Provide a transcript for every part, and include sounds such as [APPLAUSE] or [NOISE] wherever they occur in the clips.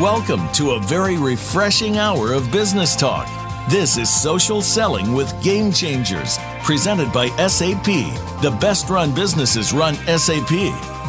welcome to a very refreshing hour of business talk. This is Social Selling with Game Changers, presented by SAP. The best run businesses run SAP.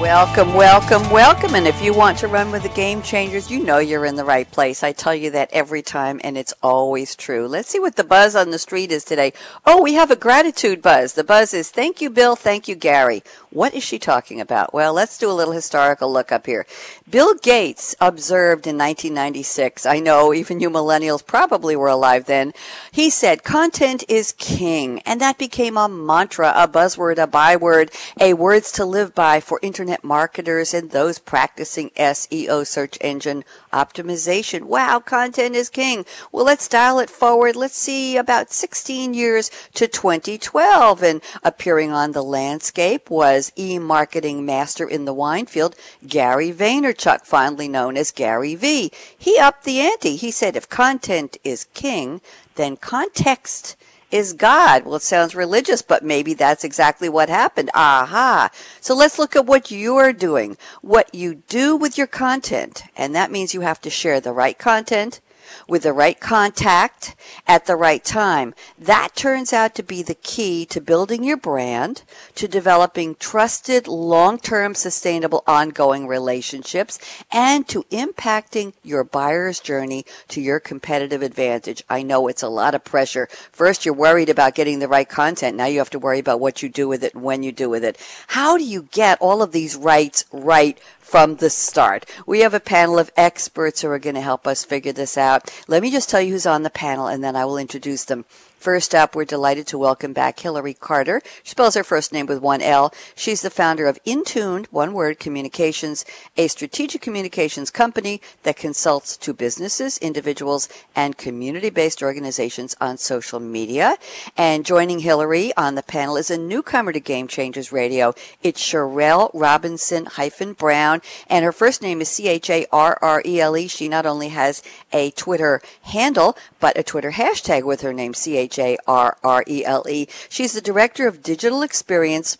Welcome, welcome, welcome. And if you want to run with the game changers, you know you're in the right place. I tell you that every time, and it's always true. Let's see what the buzz on the street is today. Oh, we have a gratitude buzz. The buzz is thank you, Bill. Thank you, Gary. What is she talking about? Well, let's do a little historical look up here. Bill Gates observed in 1996, I know even you millennials probably were alive then, he said, content is king. And that became a mantra, a buzzword, a byword, a words to live by for internet marketers and those practicing SEO search engine optimization. Wow, content is king. Well, let's dial it forward. Let's see about 16 years to 2012 and appearing on the landscape was e-marketing master in the wine field, Gary Vaynerchuk, fondly known as Gary V. He upped the ante. He said, if content is king, then context is God. Well, it sounds religious, but maybe that's exactly what happened. Aha. So let's look at what you're doing, what you do with your content. And that means you have to share the right content with the right contact at the right time. That turns out to be the key to building your brand, to developing trusted, long-term, sustainable, ongoing relationships, and to impacting your buyer's journey to your competitive advantage. I know it's a lot of pressure. First, you're worried about getting the right content. Now you have to worry about what you do with it and when you do with it. How do you get all of these rights right from the start. We have a panel of experts who are going to help us figure this out. Let me just tell you who's on the panel and then I will introduce them. First up, we're delighted to welcome back Hillary Carter. She spells her first name with one L. She's the founder of Intuned, one word, communications, a strategic communications company that consults to businesses, individuals, and community-based organizations on social media. And joining Hillary on the panel is a newcomer to Game Changers Radio. It's Charrele Robinson hyphen Brown, and her first name is C-H-A-R-R-E-L-E. She not only has a Twitter handle, but a Twitter hashtag with her name, C H A R R E L E. She's the Director of Digital Experience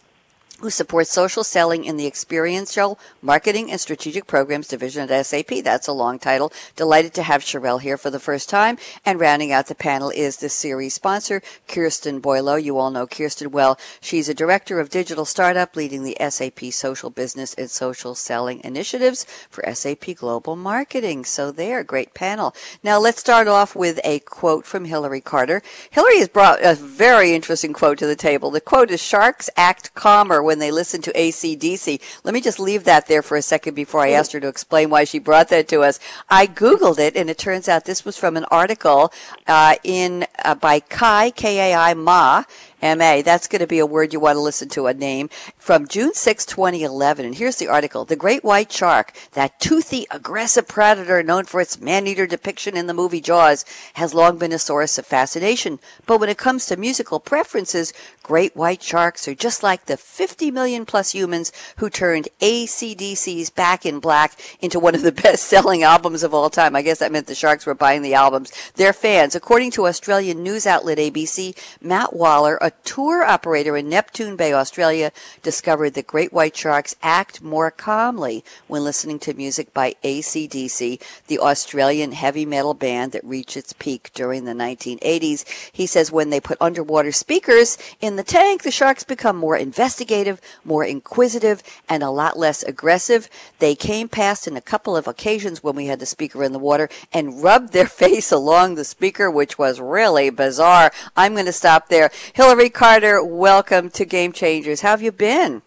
who supports social selling in the experiential marketing and strategic programs division at SAP. That's a long title. Delighted to have Charrele here for the first time. And rounding out the panel is the series sponsor, Kirsten Boileau. You all know Kirsten well. She's a director of digital startup leading the SAP social business and social selling initiatives for SAP global marketing. So there, great panel. Now let's start off with a quote from Hillary Carter. Hillary has brought a very interesting quote to the table. The quote is sharks act calmer when they listen to ACDC. Let me just leave that there for a second before I asked her to explain why she brought that to us. I Googled it, and it turns out this was from an article uh, in uh, by Kai, K-A-I Ma, MA. That's going to be a word you want to listen to, a name from June 6, 2011. And here's the article. The great white shark, that toothy, aggressive predator known for its man-eater depiction in the movie Jaws, has long been a source of fascination. But when it comes to musical preferences, great white sharks are just like the 50 million plus humans who turned ACDC's Back in Black into one of the [LAUGHS] best-selling albums of all time. I guess that meant the sharks were buying the albums. Their fans, according to Australian news outlet ABC, Matt Waller, a tour operator in Neptune Bay, Australia, discovered that great white sharks act more calmly when listening to music by ACDC, the Australian heavy metal band that reached its peak during the 1980s. He says when they put underwater speakers in the tank, the sharks become more investigative, more inquisitive, and a lot less aggressive. They came past in a couple of occasions when we had the speaker in the water and rubbed their [LAUGHS] face along the speaker, which was really bizarre. I'm going to stop there. Hillary Hillary Carter, welcome to Game Changers. How have you been?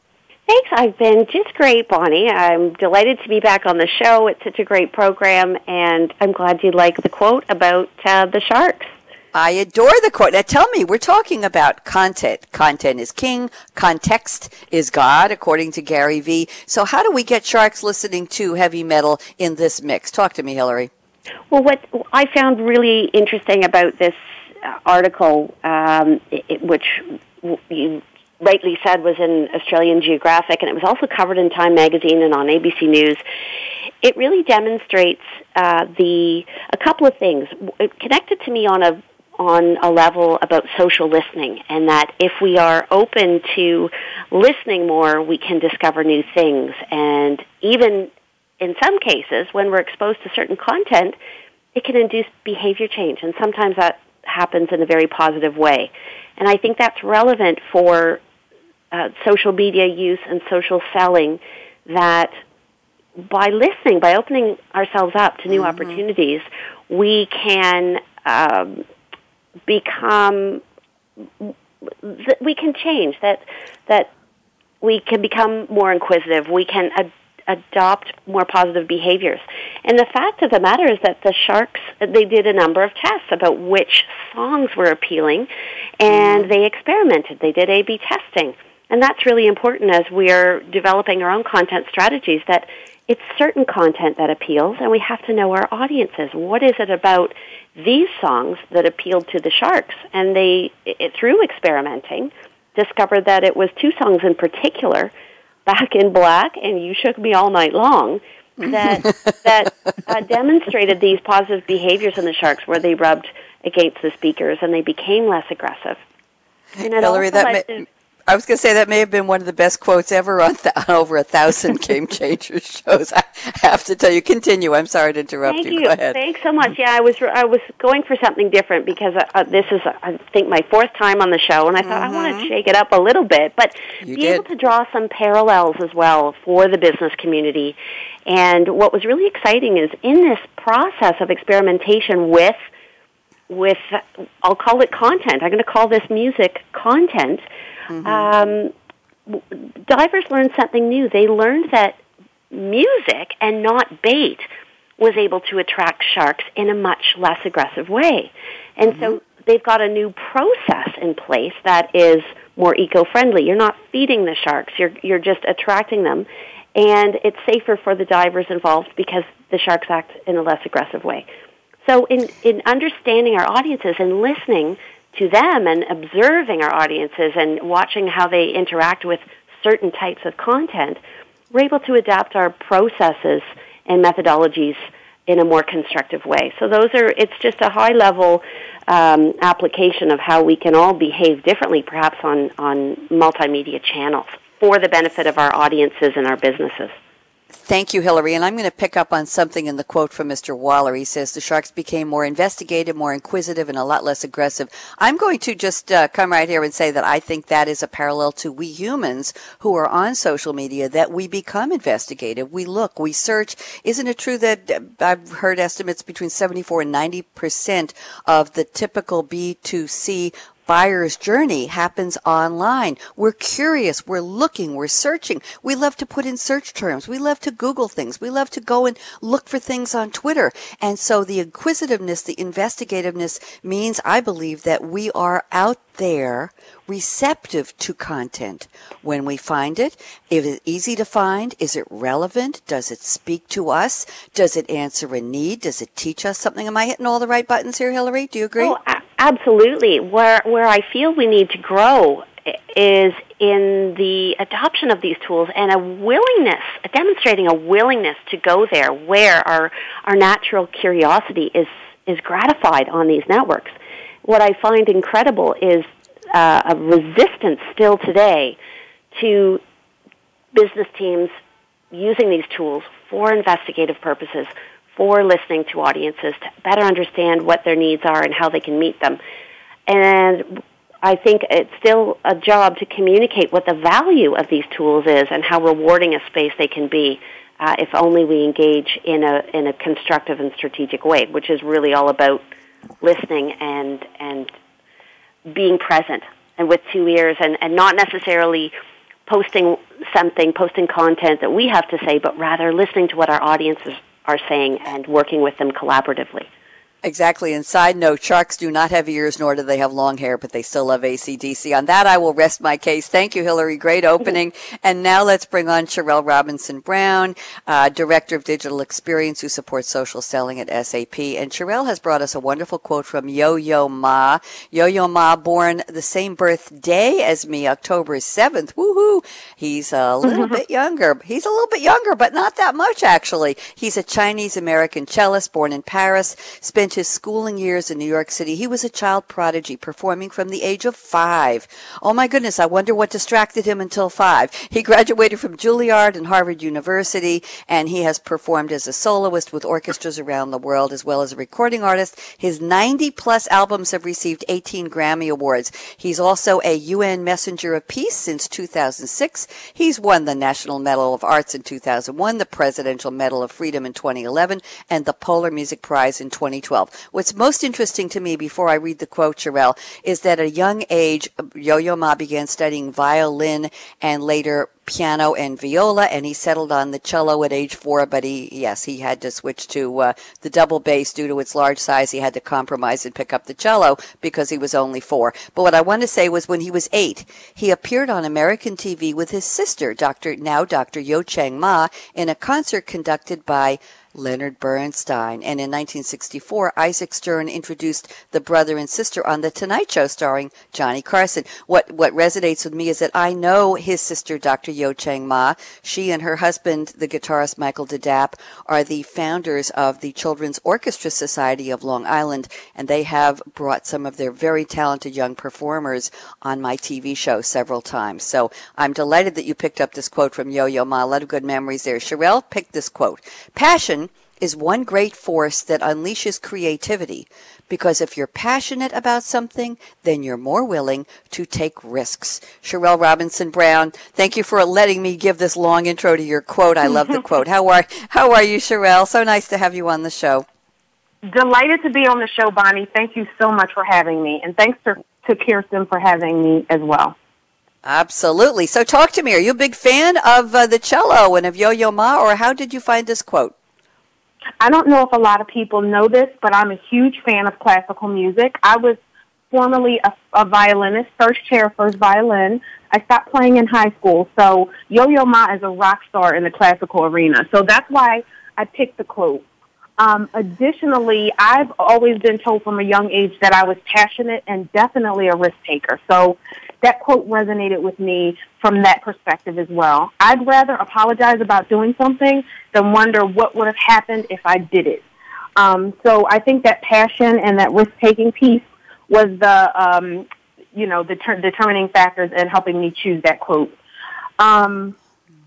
Thanks. I've been just great, Bonnie. I'm delighted to be back on the show. It's such a great program, and I'm glad you like the quote about uh, the sharks. I adore the quote. Now tell me, we're talking about content. Content is king. Context is God, according to Gary Vee. So how do we get sharks listening to heavy metal in this mix? Talk to me, Hillary. Well, what I found really interesting about this article, um, it, which you rightly said was in Australian Geographic, and it was also covered in Time Magazine and on ABC News. It really demonstrates uh, the a couple of things. It connected to me on a on a level about social listening, and that if we are open to listening more, we can discover new things. And even in some cases, when we're exposed to certain content, it can induce behavior change, and sometimes that happens in a very positive way. And I think that's relevant for uh, social media use and social selling that by listening, by opening ourselves up to new mm-hmm. opportunities, we can um, become, we can change, that, that we can become more inquisitive, we can adopt more positive behaviors. And the fact of the matter is that the sharks, they did a number of tests about which songs were appealing, and mm-hmm. they experimented. They did A-B testing. And that's really important as we're developing our own content strategies that it's certain content that appeals and we have to know our audiences. What is it about these songs that appealed to the sharks? And they, it, through experimenting, discovered that it was two songs in particular, Back in Black and You Shook Me All Night Long, that, [LAUGHS] that uh, demonstrated these positive behaviors in the sharks where they rubbed against the speakers and they became less aggressive. And Hillary, that may, I was going to say that may have been one of the best quotes ever on, th- over a thousand [LAUGHS] Game Changers shows. I have to tell you. Continue. I'm sorry to interrupt you. Thank you. you. Thanks so much. Yeah, I was I was going for something different because uh, uh, this is I think my fourth time on the show, and I thought mm-hmm. I want to shake it up a little bit, but you be did. able to draw some parallels as well for the business community. And what was really exciting is in this process of experimentation with with I'll call it content. I'm going to call this music content mm-hmm. um, divers learned something new. They learned that music and not bait was able to attract sharks in a much less aggressive way. And mm-hmm. so they've got a new process in place that is more eco-friendly. You're not feeding the sharks, you're, you're just attracting them. And it's safer for the divers involved because the sharks act in a less aggressive way. So in, in understanding our audiences and listening to them and observing our audiences and watching how they interact with certain types of content, we're able to adapt our processes and methodologies in a more constructive way. So those are, it's just a high level um, application of how we can all behave differently, perhaps on, on multimedia channels for the benefit of our audiences and our businesses. Thank you, Hillary. And I'm going to pick up on something in the quote from Mr. Waller. He says the sharks became more investigative, more inquisitive, and a lot less aggressive. I'm going to just uh, come right here and say that I think that is a parallel to we humans who are on social media, that we become investigative. We look, we search. Isn't it true that uh, I've heard estimates between 74 and 90% of the typical B2C buyer's journey happens online. We're curious. We're looking. We're searching. We love to put in search terms. We love to Google things. We love to go and look for things on Twitter. And so the inquisitiveness, the investigativeness means I believe that we are out there receptive to content when we find it. Is it easy to find? Is it relevant? Does it speak to us? Does it answer a need? Does it teach us something? Am I hitting all the right buttons here, Hillary? Do you agree? Oh, Absolutely. Where where I feel we need to grow is in the adoption of these tools and a willingness, demonstrating a willingness to go there where our our natural curiosity is is gratified on these networks. What I find incredible is uh, a resistance still today to business teams using these tools for investigative purposes, for listening to audiences to better understand what their needs are and how they can meet them. And I think it's still a job to communicate what the value of these tools is and how rewarding a space they can be uh, if only we engage in a in a constructive and strategic way, which is really all about listening and and being present and with two ears and, and not necessarily posting something, posting content that we have to say, but rather listening to what our audiences are saying and working with them collaboratively. Exactly. And side note, sharks do not have ears, nor do they have long hair, but they still love ACDC. On that, I will rest my case. Thank you, Hillary. Great opening. and now let's bring on Charrele Robinson Brown, uh, Director of Digital Experience, who supports social selling at SAP. And Charrele has brought us a wonderful quote from Yo-Yo Ma. Yo-Yo Ma, born the same birthday as me, October 7th. Woohoo! He's a little [LAUGHS] bit younger. He's a little bit younger, but not that much, actually. He's a Chinese American cellist born in Paris, spent spent his schooling years in New York City. He was a child prodigy, performing from the age of five. Oh my goodness, I wonder what distracted him until five. He graduated from Juilliard and Harvard University, and he has performed as a soloist with orchestras around the world, as well as a recording artist. His 90 plus albums have received 18 Grammy Awards. He's also a UN Messenger of Peace since 2006. He's won the National Medal of Arts in 2001, the Presidential Medal of Freedom in 2011, and the Polar Music Prize in 2012. What's most interesting to me before I read the quote, Charrele, is that at a young age, Yo-Yo Ma began studying violin and later piano and viola, and he settled on the cello at age four. But he, yes, he had to switch to uh, the double bass due to its large size. He had to compromise and pick up the cello because he was only four. But what I want to say was when he was eight, he appeared on American TV with his sister, Dr. now Dr. Yeou-Cheng Ma, in a concert conducted by Leonard Bernstein. And in 1964, Isaac Stern introduced the brother and sister on The Tonight Show starring Johnny Carson. What, what resonates with me is that I know his sister, Dr. Yeou-Cheng Ma. She and her husband, the guitarist Michael Dadap, are the founders of the Children's Orchestra Society of Long Island, and they have brought some of their very talented young performers on my TV show several times. So I'm delighted that you picked up this quote from Yo-Yo Ma. A lot of good memories there. Charrele picked this quote. Passion is one great force that unleashes creativity because if you're passionate about something, then you're more willing to take risks. Charrele Robinson Brown, thank you for letting me give this long intro to your quote. I love the quote. How are how are you, Charrele? So nice to have you on the show. Delighted to be on the show, Bonnie. Thank you so much for having me, and thanks to, to Kirsten for having me as well. Absolutely. So, talk to me. Are you a big fan of uh, the cello and of Yo Yo Ma, or how did you find this quote? I don't know if a lot of people know this, but I'm a huge fan of classical music. I was formerly a, a violinist, first chair, first violin. I stopped playing in high school, so Yo-Yo Ma is a rock star in the classical arena. So that's why I picked the quote. Um, additionally, I've always been told from a young age that I was passionate and definitely a risk taker. So that quote resonated with me from that perspective as well. I'd rather apologize about doing something than wonder what would have happened if I did it. Um, so I think that passion and that risk taking piece was the um, you know the ter- determining factors in helping me choose that quote. Um,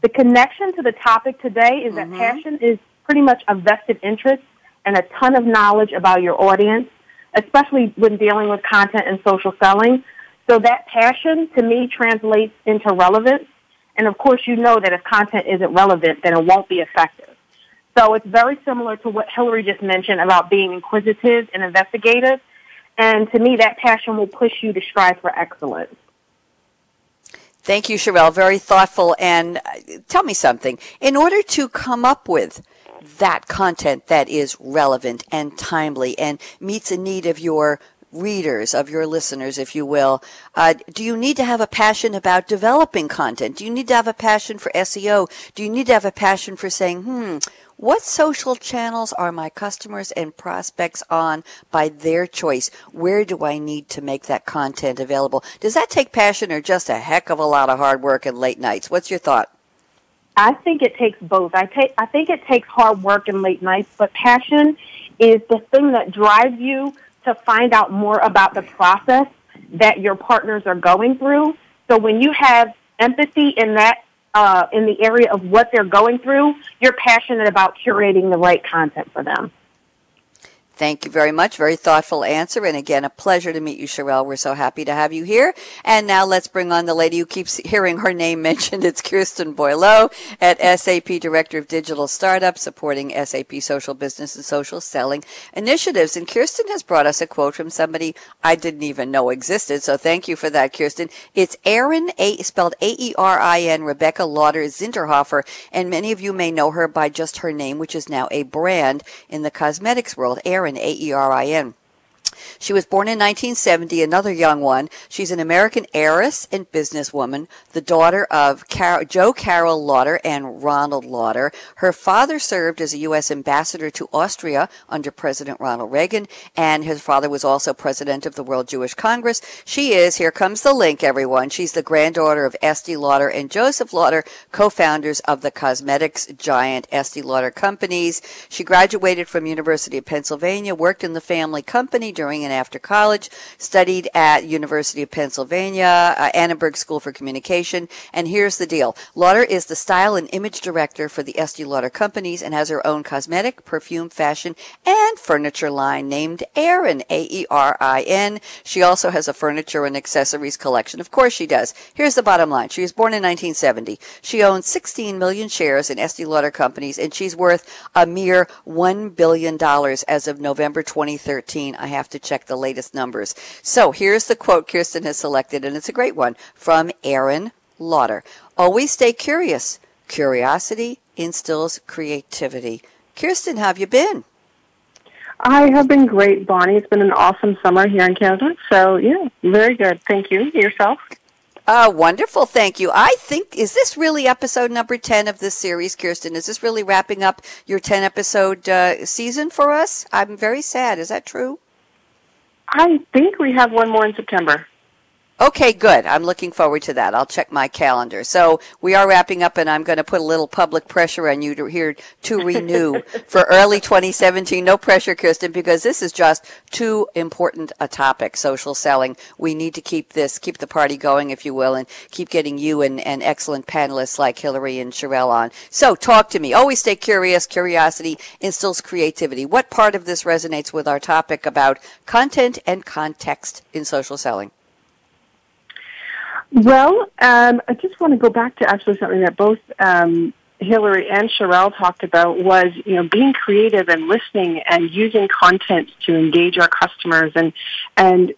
the connection to the topic today is mm-hmm. that passion is pretty much a vested interest and a ton of knowledge about your audience, especially when dealing with content and social selling. So that passion to me translates into relevance. And of course, you know that if content isn't relevant, then it won't be effective. So it's very similar to what Hillary just mentioned about being inquisitive and investigative. And to me, that passion will push you to strive for excellence. Thank you, Charrele. Very thoughtful. And uh, tell me something. In order to come up with that content that is relevant and timely and meets a need of your readers, of your listeners, if you will, uh, do you need to have a passion about developing content? Do you need to have a passion for SEO? Do you need to have a passion for saying, hmm, what social channels are my customers and prospects on by their choice? Where do I need to make that content available? Does that take passion or just a heck of a lot of hard work and late nights? What's your thought? I think it takes both. I take I think it takes hard work and late nights, but passion is the thing that drives you to find out more about the process that your partners are going through. So when you have empathy in that uh, in the area of what they're going through, you're passionate about curating the right content for them. Thank you very much. Very thoughtful answer. And again, a pleasure to meet you, Charrele. We're so happy to have you here. And now let's bring on the lady who keeps hearing her name [LAUGHS] mentioned. It's Kirsten Boileau at SAP Director of Digital Startups, supporting SAP social business and social selling initiatives. And Kirsten has brought us a quote from somebody I didn't even know existed. So thank you for that, Kirsten. It's Aerin, A, spelled A-E-R-I-N, Rebecca Lauder Zinterhofer. And many of you may know her by just her name, which is now a brand in the cosmetics world. Erin Aerin, A-E-R-I-N. She was born in 1970, another young one. She's an American heiress and businesswoman, the daughter of Car- Jo Carole Lauder and Ronald Lauder. Her father served as a U.S. ambassador to Austria under President Ronald Reagan, and his father was also president of the World Jewish Congress. She is, here comes the link, everyone. She's the granddaughter of Estee Lauder and Joseph Lauder, co-founders of the cosmetics giant Estee Lauder Companies. She graduated from University of Pennsylvania, worked in the family company during an after college, studied at University of Pennsylvania, uh, Annenberg School for Communication. And here's the deal. Lauder is the style and image director for the Estee Lauder companies and has her own cosmetic, perfume, fashion, and furniture line named Aerin, A-E-R-I-N. She also has a furniture and accessories collection. Of course she does. Here's the bottom line. She was born in 1970. She owns 16 million shares in Estee Lauder companies and she's worth a mere $1 billion as of November 2013. I have to check the latest numbers. So here's the quote Kirsten has selected, and it's a great one from Aerin Lauder. Always stay curious. Curiosity instills creativity. Kirsten, how have you been? I have been great, Bonnie. It's been an awesome summer here in Canada. So, yeah, very good. Thank you. Yourself? Uh, wonderful. Thank you. I think, is this really episode number 10 of this series, Kirsten? Is this really wrapping up your 10 episode uh, season for us? I'm very sad. Is that true? I think we have one more in September. Okay, good. I'm looking forward to that. I'll check my calendar. So we are wrapping up, and I'm going to put a little public pressure on you to here to renew [LAUGHS] for early 2017. No pressure, Kirsten, because this is just too important uh, a topic. Social selling. We need to keep this, keep the party going, if you will, and keep getting you and, and excellent panelists like Hillary and Charrele on. So talk to me. Always stay curious. Curiosity instills creativity. What part of this resonates with our topic about content and context in social selling? Well, um, I just want to go back to actually something that both um, Hillary and Charrele talked about was, you know, being creative and listening and using content to engage our customers. And, and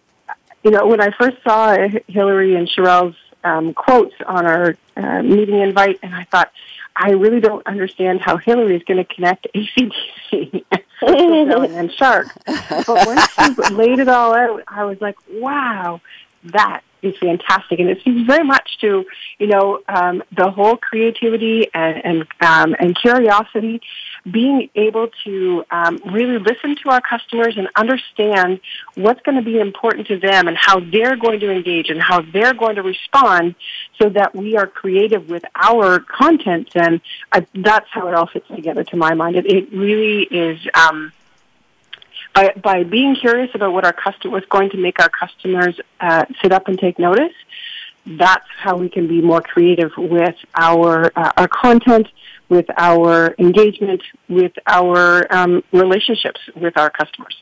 you know, when I first saw Hillary and Charrele's um, quotes on our uh, meeting invite, and I thought, I really don't understand how Hillary is going to connect [LAUGHS] ACDC and Shark. But once she [LAUGHS] laid it all out, I was like, wow, that is fantastic, and it very much to you know um, the whole creativity and and, um, and curiosity, being able to um, really listen to our customers and understand what's going to be important to them and how they're going to engage and how they're going to respond, so that we are creative with our content. And I, that's how it all fits together to my mind. It, it really is. Um, by, by being curious about what our customer what's going to make our customers uh, sit up and take notice, that's how we can be more creative with our uh, our content, with our engagement, with our um, relationships with our customers.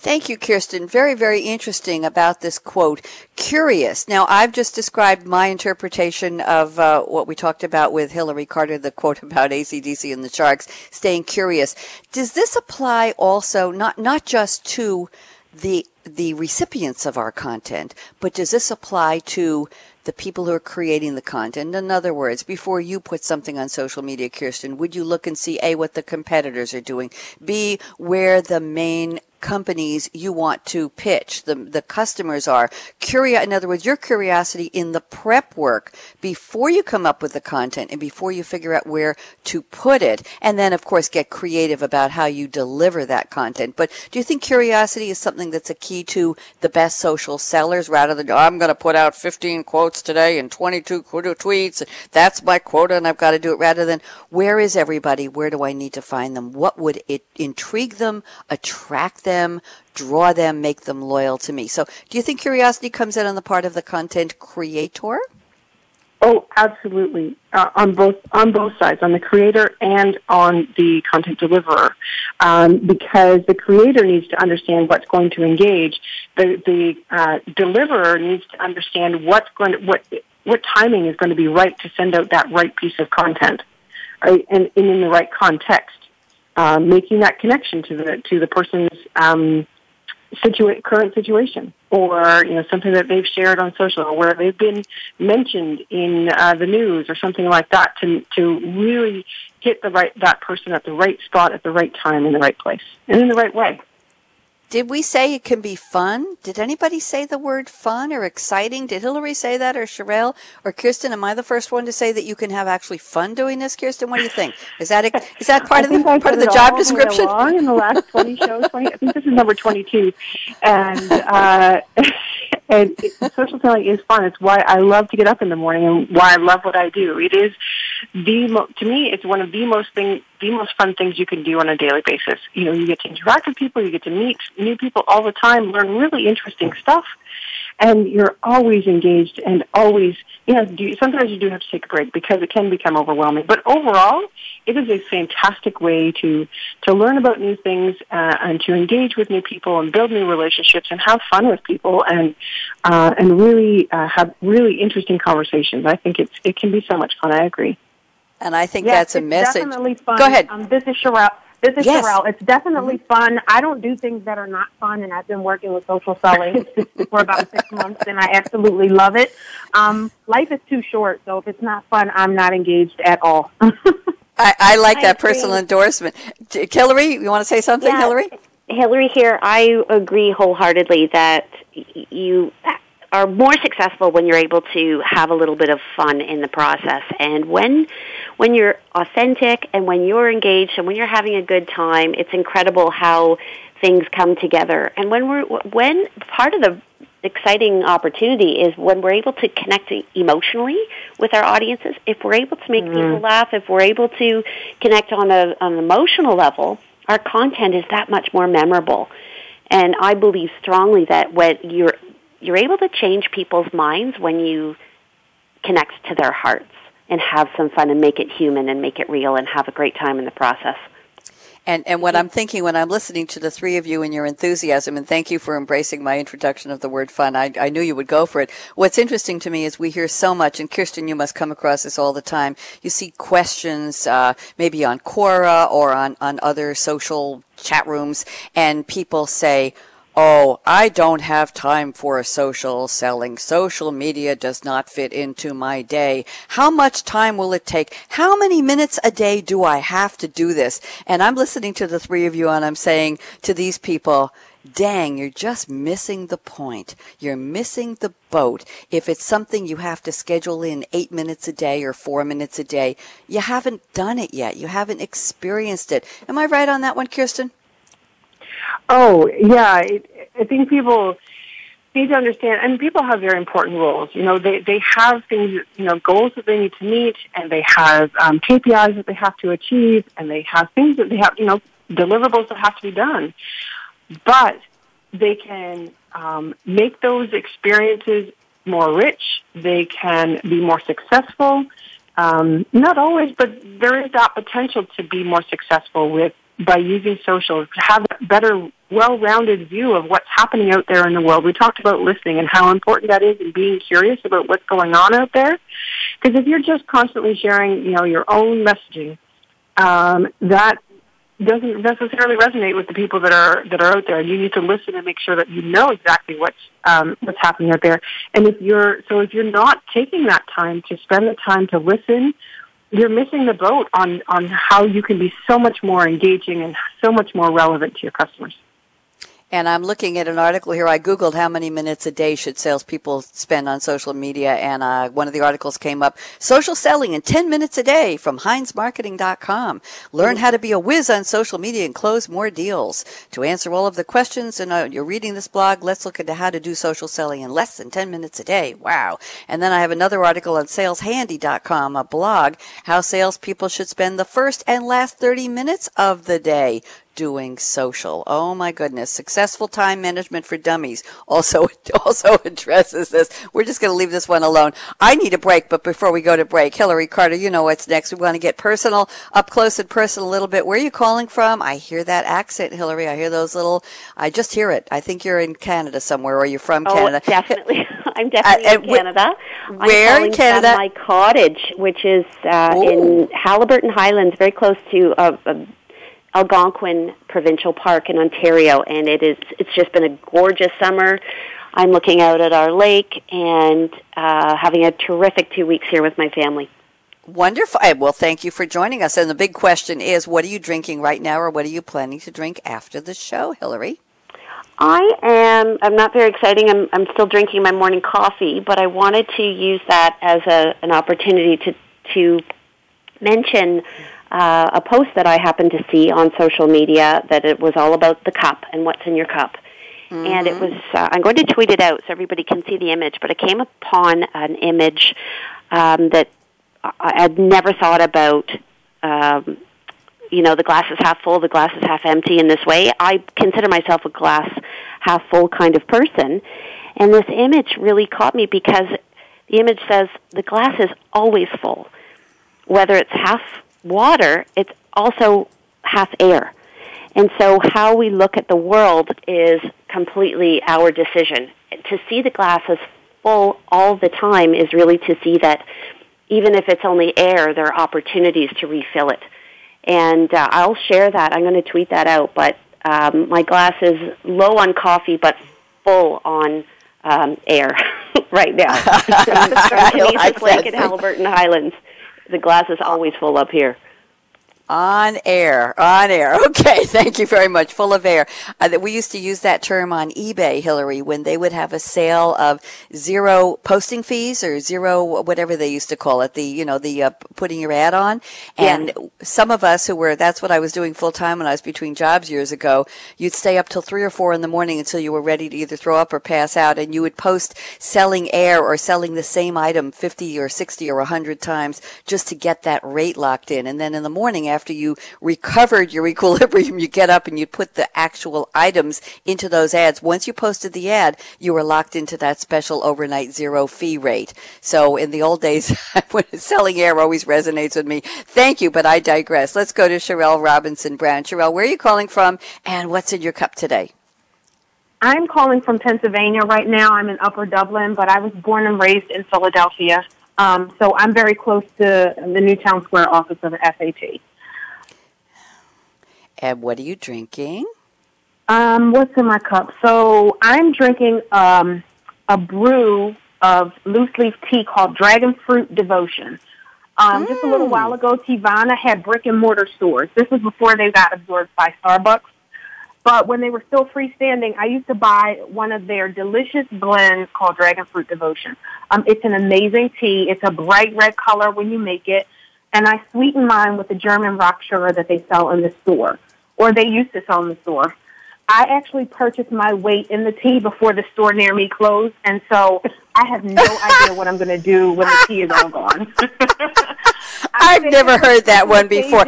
Thank you, Kirsten. Very, very interesting about this quote. Curious. Now, I've just described my interpretation of uh, what we talked about with Hillary Carter, the quote about ACDC and the Sharks, staying curious. Does this apply also, not, not just to the, the recipients of our content, but does this apply to the people who are creating the content. In other words, before you put something on social media, Kirsten, would you look and see A, what the competitors are doing, B, where the main companies you want to pitch, the, the customers are. Curio- in other words, your curiosity in the prep work before you come up with the content and before you figure out where to put it. And then, of course, get creative about how you deliver that content. But do you think curiosity is something that's a key to the best social sellers rather than, oh, I'm going to put out 15 quotes today and 22 tweets. That's my quota and I've got to do it rather than where is everybody? Where do I need to find them? What would it intrigue them, attract them? Them, draw them, make them loyal to me. So do you think curiosity comes in on the part of the content creator? Oh, absolutely. Uh, on both on both sides, on the creator and on the content deliverer, um, because the creator needs to understand what's going to engage. The the uh, deliverer needs to understand what's going to, what what timing is going to be right to send out that right piece of content, right, and, and in the right context um, making that connection to the to the person's um, situa- current situation or you know something that they've shared on social or where they've been mentioned in uh, the news or something like that to to really hit the right that person at the right spot at the right time in the right place and in the right way. Did we say it can be fun? Did anybody say the word fun or exciting? Did Hillary say that or Charrele or Kirsten? Am I the first one to say that you can have actually fun doing this, Kirsten? What do you think? Is that a, is that part of the part of the job description? Along in the last twenty shows, 20, I think this is number twenty-two, and uh, [LAUGHS] and social selling is fun. It's why I love to get up in the morning and why I love what I do. It is the mo- to me, it's one of the most thing, the most fun things you can do on a daily basis. You know, you get to interact with people, you get to meet new people all the time, learn really interesting stuff, and you're always engaged and always, you know, do, sometimes you do have to take a break because it can become overwhelming. But overall, it is a fantastic way to to learn about new things uh, and to engage with new people and build new relationships and have fun with people and uh, and really uh, have really interesting conversations. I think it's it can be so much fun. I agree. And I think that's a message. Definitely fun. Go ahead. Um, this is Charrele. This is yes. Charrele. It's definitely mm-hmm. fun. I don't do things that are not fun, and I've been working with social selling [LAUGHS] for about six months, and I absolutely love it. Um, life is too short, so if it's not fun, I'm not engaged at all. [LAUGHS] I, I, like I that agree. personal endorsement. Hillary, you want to say something, yeah, Hillary? Hillary here. I agree wholeheartedly that you are more successful when you're able to have a little bit of fun in the process. And when when you're authentic and when you're engaged and when you're having a good time, it's incredible how things come together. And when we're when part of the exciting opportunity is when we're able to connect emotionally with our audiences. If we're able to make mm-hmm. people laugh, if we're able to connect on a on an emotional level, our content is that much more memorable. And I believe strongly that when you're you're able to change people's minds when you connect to their hearts and have some fun and make it human and make it real and have a great time in the process. And and what I'm thinking when I'm listening to the three of you and your enthusiasm, and thank you for embracing my introduction of the word fun. I, I knew you would go for it. What's interesting to me is we hear so much, and Kirsten, you must come across this all the time. You see questions, uh, maybe on Quora or on, on other social chat rooms, and people say, Oh, I don't have time for social selling. Social media does not fit into my day. How much time will it take? How many minutes a day do I have to do this? And I'm listening to the three of you and I'm saying to these people, dang, you're just missing the point. You're missing the boat. If it's something you have to schedule in eight minutes a day or four minutes a day, you haven't done it yet. You haven't experienced it. Am I right on that one, Kirsten? Oh, yeah. I think people need to understand, and people have very important roles. You know, they, they have things, you know, goals that they need to meet, and they have um, KPIs that they have to achieve, and they have things that they have, you know, deliverables that have to be done. But they can um, make those experiences more rich. They can be more successful. Um, not always, but there is that potential to be more successful with by using social to have a better, well-rounded view of what's happening out there in the world. We talked about listening and how important that is and being curious about what's going on out there. Because if you're just constantly sharing, you know, your own messaging, um, that doesn't necessarily resonate with the people that are that are out there. And you need to listen and make sure that you know exactly what's um, what's happening out there. And if you're so if you're not taking that time to spend the time to listen you're missing the boat on, on how you can be so much more engaging and so much more relevant to your customers. And I'm looking at an article here. I Googled how many minutes a day should salespeople spend on social media, and uh, one of the articles came up social selling in 10 minutes a day from HeinzMarketing.com. Learn how to be a whiz on social media and close more deals. To answer all of the questions, and uh, you're reading this blog, let's look into how to do social selling in less than 10 minutes a day. Wow. And then I have another article on SalesHandy.com, a blog, how salespeople should spend the first and last 30 minutes of the day doing social. Oh my goodness. Successful time management for dummies also, [LAUGHS] also addresses this. We're just going to leave this one alone. I need a break, but before we go to break, Hillary Carter, you know what's next. We want to get personal, up close and personal a little bit. Where are you calling from? I hear that accent, Hillary. I hear those little, I just hear it. I think you're in Canada somewhere or you're from oh, Canada. definitely. [LAUGHS] I'm definitely uh, in Canada. Where in Canada? my cottage, which is uh, in Haliburton Highlands, very close to a, a Algonquin Provincial Park in Ontario, and it is it's just been a gorgeous summer. I'm looking out at our lake and uh, having a terrific two weeks here with my family. Wonderful. Well, thank you for joining us. And the big question is, what are you drinking right now, or what are you planning to drink after the show, Hillary? I am. I'm not very exciting. I'm. I'm still drinking my morning coffee, but I wanted to use that as a, an opportunity to to mention uh, a post that I happened to see on social media that it was all about the cup and what's in your cup. Mm-hmm. And it was. Uh, I'm going to tweet it out so everybody can see the image. But I came upon an image um, that I'd never thought about. Um, you know, the glass is half full, the glass is half empty in this way. I consider myself a glass half full kind of person. And this image really caught me because the image says the glass is always full. Whether it's half water, it's also half air. And so how we look at the world is completely our decision. To see the glass as full all the time is really to see that even if it's only air, there are opportunities to refill it. And uh, I'll share that. I'm going to tweet that out. But um, my glass is low on coffee, but full on um, air [LAUGHS] right now. [LAUGHS] I Lake and Haliburton Highlands. The glass is always full up here. On air, on air. [LAUGHS] Okay, thank you very much. Full of air. Uh, we used to use that term on eBay, Hillary, when they would have a sale of zero posting fees or zero whatever they used to call it. The you know the uh, putting your ad on. And yeah. some of us who were that's what I was doing full time when I was between jobs years ago. You'd stay up till three or four in the morning until you were ready to either throw up or pass out, and you would post selling air or selling the same item fifty or sixty or hundred times just to get that rate locked in. And then in the morning after you recovered your [LAUGHS] equilibrium, you get up and you put the actual items into those ads. Once you posted the ad, you were locked into that special overnight zero fee rate. So in the old days, [LAUGHS] selling air always resonates with me. Thank you, but I digress. Let's go to Charrele Robinson Brown. Charrele, where are you calling from and what's in your cup today? I'm calling from Pennsylvania right now. I'm in Upper Dublin, but I was born and raised in Philadelphia. Um, so I'm very close to the Newtown Square office of the SAP. And what are you drinking? Um, what's in my cup? So I'm drinking um, a brew of loose leaf tea called Dragon Fruit Devotion. Um, mm. Just a little mm. while ago, Teavana had brick and mortar stores. This was before they got absorbed by Starbucks. But when they were still freestanding, I used to buy one of their delicious blends called Dragon Fruit Devotion. Um, it's an amazing tea. It's a bright red color when you make it. And I sweeten mine with the German rock sugar that they sell in the store, or they used to sell in the store. I actually purchased my weight in the tea before the store near me closed, and so I have no idea what I'm going to do when the tea is all gone. [LAUGHS] I've never heard that one before.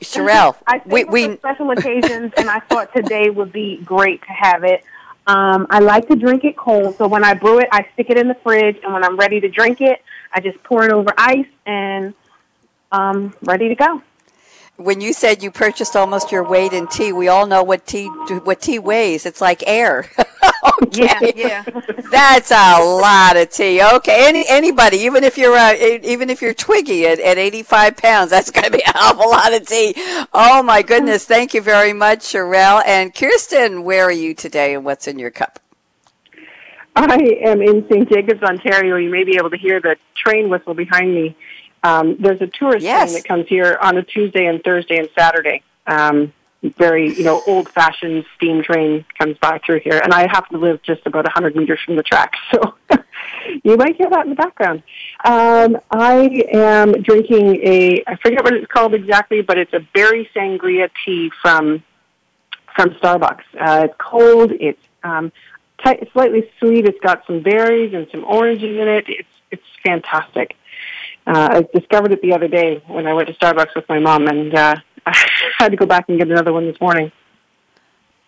Charrele, [LAUGHS] I we, we special occasions, and I thought today would be great to have it. Um, I like to drink it cold, so when I brew it, I stick it in the fridge, and when I'm ready to drink it, I just pour it over ice and um, ready to go when you said you purchased almost your weight in tea, we all know what tea what tea weighs. It's like air. [LAUGHS] okay. Yeah, yeah. That's a lot of tea. Okay, any anybody, even if you're uh, even if you're Twiggy at, at 85 pounds, that's going to be a awful lot of tea. Oh my goodness! Thank you very much, Charrele and Kirsten. Where are you today, and what's in your cup? I am in St. Jacobs, Ontario. You may be able to hear the train whistle behind me. Um, there's a tourist yes. train that comes here on a Tuesday and Thursday and Saturday. Um, very, you know, old-fashioned steam train comes by through here, and I happen to live just about 100 meters from the track, [LAUGHS] so you might hear that in the background. Um, I am drinking a, I forget what it's called exactly, but it's a berry sangria tea from from Starbucks. Uh, it's cold. It's um, t- slightly sweet. It's got some berries and some oranges in it. It's it's fantastic uh, I discovered it the other day when I went to Starbucks with my mom, and uh, [LAUGHS] I had to go back and get another one this morning.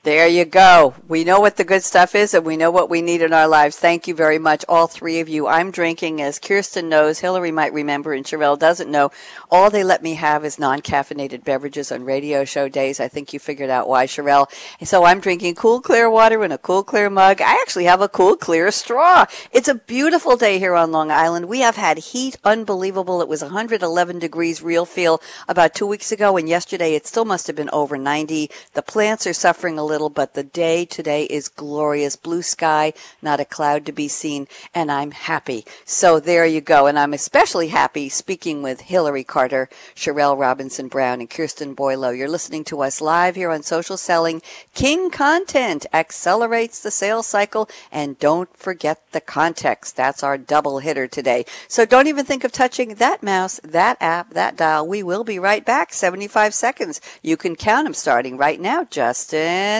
There you go. We know what the good stuff is and we know what we need in our lives. Thank you very much, all three of you. I'm drinking, as Kirsten knows, Hillary might remember, and Charrele doesn't know. All they let me have is non caffeinated beverages on radio show days. I think you figured out why, Charrele. So I'm drinking cool, clear water in a cool, clear mug. I actually have a cool, clear straw. It's a beautiful day here on Long Island. We have had heat unbelievable. It was 111 degrees real feel about two weeks ago, and yesterday it still must have been over 90. The plants are suffering a little, but the day today is glorious. Blue sky, not a cloud to be seen, and I'm happy. So there you go. And I'm especially happy speaking with Hillary Carter, Charrele Robinson Brown, and Kirsten Boileau. You're listening to us live here on Social Selling. King content accelerates the sales cycle, and don't forget the context. That's our double hitter today. So don't even think of touching that mouse, that app, that dial. We will be right back. 75 seconds. You can count them starting right now. Justin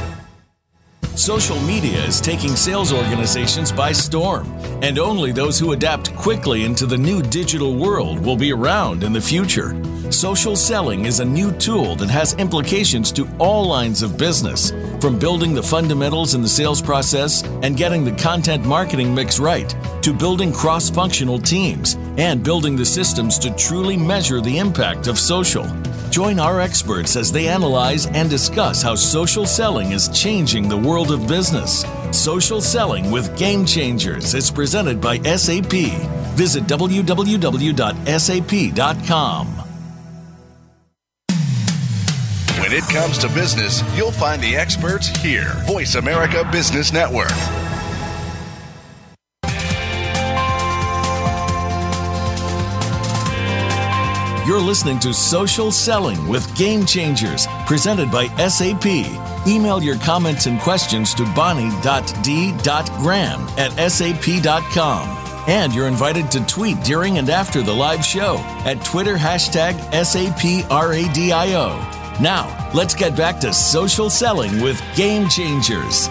Social media is taking sales organizations by storm, and only those who adapt quickly into the new digital world will be around in the future. Social selling is a new tool that has implications to all lines of business, from building the fundamentals in the sales process and getting the content marketing mix right, to building cross functional teams and building the systems to truly measure the impact of social. Join our experts as they analyze and discuss how social selling is changing the world of business. Social Selling with Game Changers is presented by SAP. Visit www.sap.com. When it comes to business, you'll find the experts here. Voice America Business Network. You're listening to Social Selling with Game Changers, presented by SAP. Email your comments and questions to bonnie.d.graham at sap.com. And you're invited to tweet during and after the live show at Twitter hashtag SAPRADIO. Now, let's get back to social selling with Game Changers.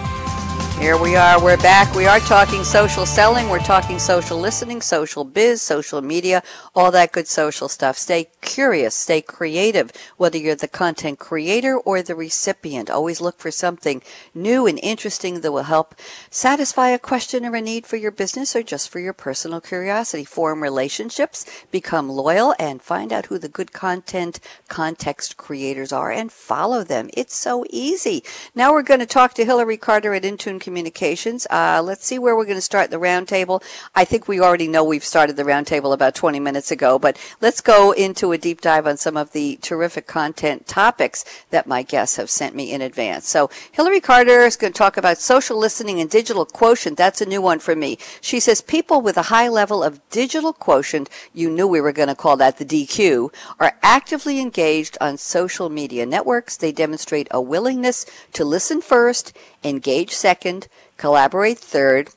Here we are. We're back. We are talking social selling. We're talking social listening, social biz, social media, all that good social stuff. Stay curious, stay creative, whether you're the content creator or the recipient. Always look for something new and interesting that will help satisfy a question or a need for your business or just for your personal curiosity. Form relationships, become loyal, and find out who the good content context creators are and follow them. It's so easy. Now we're going to talk to Hillary Carter at Intune Communications. Uh, let's see where we're going to start the roundtable. I think we already know we've started the roundtable about 20 minutes ago, but let's go into a deep dive on some of the terrific content topics that my guests have sent me in advance. So Hillary Carter is going to talk about social listening and digital quotient. That's a new one for me. She says people with a high level of digital quotient, you knew we were going to call that the DQ, are actively engaged on social media networks. They demonstrate a willingness to listen first engage second, collaborate third,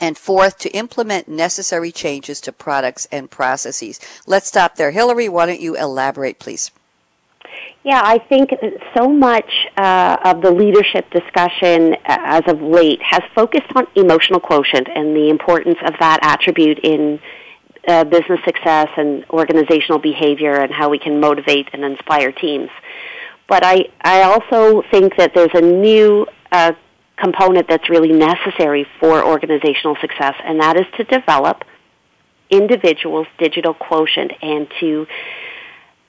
and fourth, to implement necessary changes to products and processes. Let's stop there. Hillary, why don't you elaborate, please? Yeah, I think so much uh, of the leadership discussion uh, as of late has focused on emotional quotient and the importance of that attribute in uh, business success and organizational behavior and how we can motivate and inspire teams. But I, I also think that there's a new a component that's really necessary for organizational success, and that is to develop individuals' digital quotient and to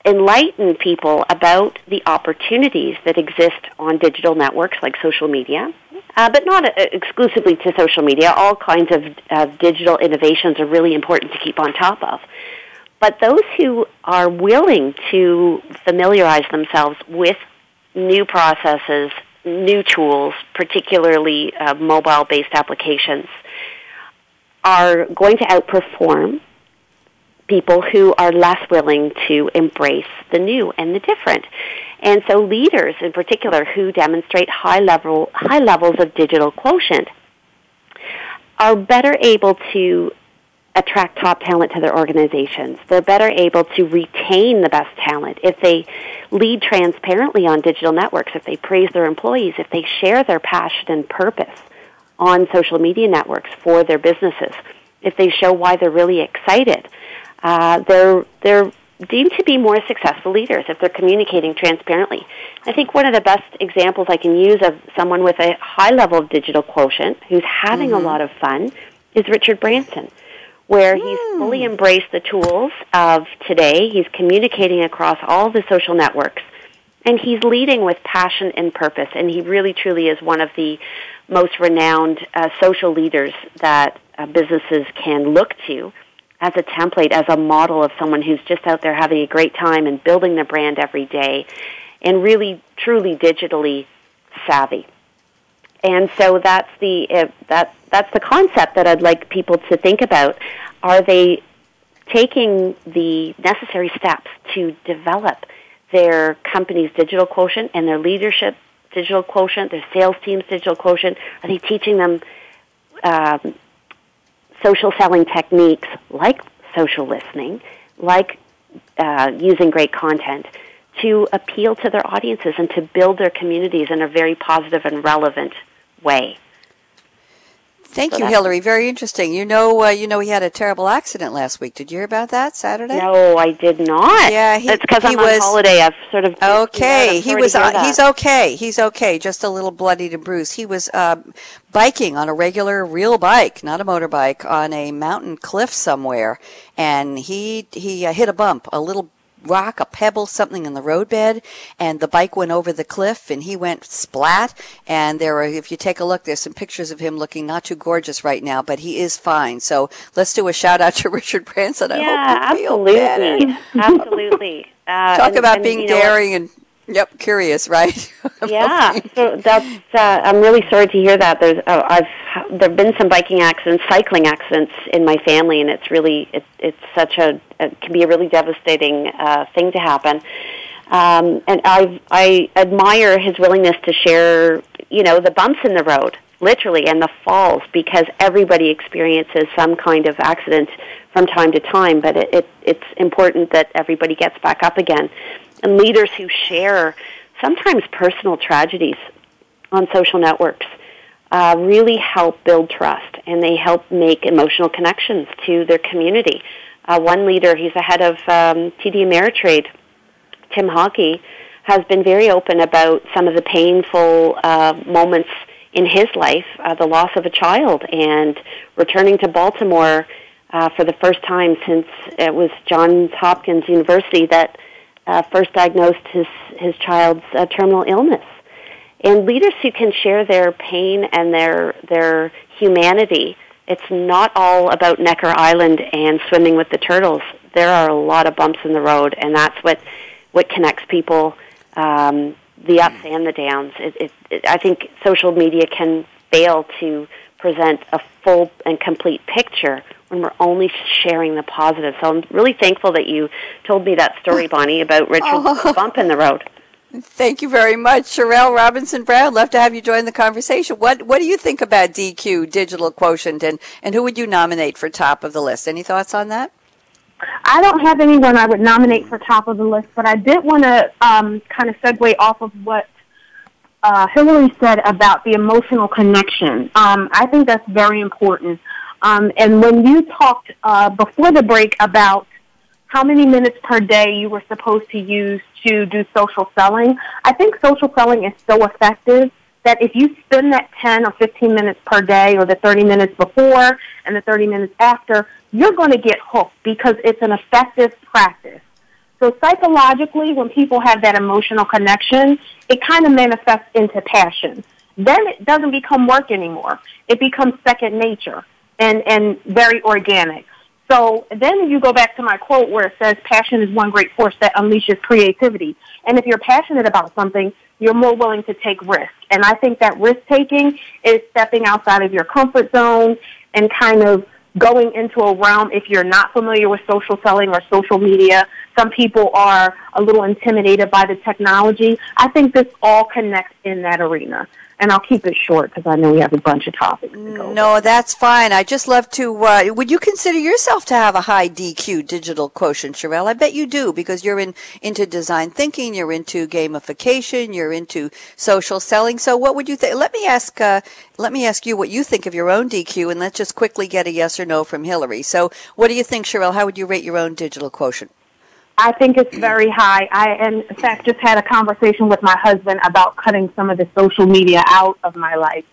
enlighten people about the opportunities that exist on digital networks like social media, uh, but not uh, exclusively to social media. All kinds of uh, digital innovations are really important to keep on top of. But those who are willing to familiarize themselves with new processes new tools, particularly uh, mobile based applications, are going to outperform people who are less willing to embrace the new and the different. And so leaders in particular who demonstrate high level high levels of digital quotient are better able to attract top talent to their organizations. They're better able to retain the best talent if they lead transparently on digital networks, if they praise their employees, if they share their passion and purpose on social media networks for their businesses, if they show why they're really excited uh, they're they're deemed to be more successful leaders if they're communicating transparently. I think one of the best examples I can use of someone with a high level of digital quotient who's having mm-hmm. a lot of fun is Richard Branson, where he's fully embraced the tools of today. He's communicating across all the social networks. And he's leading with passion and purpose, and he really truly is one of the most renowned uh, social leaders that uh, businesses can look to as a template, as a model of someone who's just out there having a great time and building their brand every day and really truly digitally savvy. And so that's the that that's the concept that I'd like people to think about. Are they taking the necessary steps to develop their company's digital quotient and their leadership digital quotient, their sales team's digital quotient? Are they teaching them um, social selling techniques like social listening, like uh, using great content to appeal to their audiences and to build their communities in a very positive and relevant way. Thank so you, Hillary. Very interesting. You know, uh, you know, he had a terrible accident last week. Did you hear about that Saturday? No, I did not. Yeah, he, it's because I'm was, on holiday. I've sort of okay. He was. Uh, he's okay. He's okay. Just a little bloodied and bruised. He was uh, biking on a regular, real bike, not a motorbike, on a mountain cliff somewhere, and he he uh, hit a bump, a little rock, a pebble, something in the roadbed, and the bike went over the cliff, and he went splat. And there are, if you take a look, there's some pictures of him looking not too gorgeous right now, but he is fine. So let's do a shout out to [LAUGHS] Richard Branson. I yeah, absolutely, absolutely. [LAUGHS] Uh, Talk and, about and, being daring and Yep, curious, right? [LAUGHS] yeah, so that's. Uh, I'm really sorry to hear that. There's, uh, I've there've been some biking accidents, cycling accidents in my family, and it's really it, it's such a it can be a really devastating uh, thing to happen. Um, and I I admire his willingness to share, you know, the bumps in the road, literally, and the falls, because everybody experiences some kind of accident from time to time. But it, it it's important that everybody gets back up again and leaders who share sometimes personal tragedies on social networks uh, really help build trust and they help make emotional connections to their community. Uh, one leader, he's the head of um, TD Ameritrade, Tim Hockey, has been very open about some of the painful uh, moments in his life, uh, the loss of a child, and returning to Baltimore uh, for the first time since it was Johns Hopkins University that uh, first diagnosed his his child's uh, terminal illness. And leaders who can share their pain and their their humanity. It's not all about Necker Island and swimming with the turtles. There are a lot of bumps in the road, and that's what what connects people. Um, the ups and the downs. It, it, it, I think social media can fail to present a full and complete picture when we're only sharing the positive. So I'm really thankful that you told me that story, [LAUGHS] Bonnie, about Richard's oh. [LAUGHS] bump in the road. Thank you very much, Charrele Robinson Brown. Love to have you join the conversation. What What do you think about DQ Digital Quotient, and and who would you nominate for top of the list? Any thoughts on that? I don't have anyone I would nominate for top of the list, but I did want to um, kind of segue off of what uh, Hillary said about the emotional connection. Um, I think that's very important. Um, and when you talked uh, before the break about how many minutes per day you were supposed to use to do social selling, I think social selling is so effective that if you spend that 10 or 15 minutes per day or the 30 minutes before and the 30 minutes after, you're going to get hooked because it's an effective practice. So psychologically, when people have that emotional connection, it kind of manifests into passion. Then it doesn't become work anymore. It becomes second nature and, and very organic. So then you go back to my quote where it says passion is one great force that unleashes creativity. And if you're passionate about something, you're more willing to take risk. And I think that risk taking is stepping outside of your comfort zone and kind of going into a realm if you're not familiar with social selling or social media Some people are a little intimidated by the technology. I think this all connects in that arena and I'll keep it short because I know we have a bunch of topics to go. No, that's fine. I just love to. Uh, would you consider yourself to have a high DQ digital quotient, Charrele? I bet you do because you're in into design thinking, you're into gamification, you're into social selling. So, what would you think? Let me ask. Uh, let me ask you what you think of your own DQ, and let's just quickly get a yes or no from Hillary. So, what do you think, Charrele? How would you rate your own digital quotient? I think it's very high. I, in fact, just had a conversation with my husband about cutting some of the social media out of my life.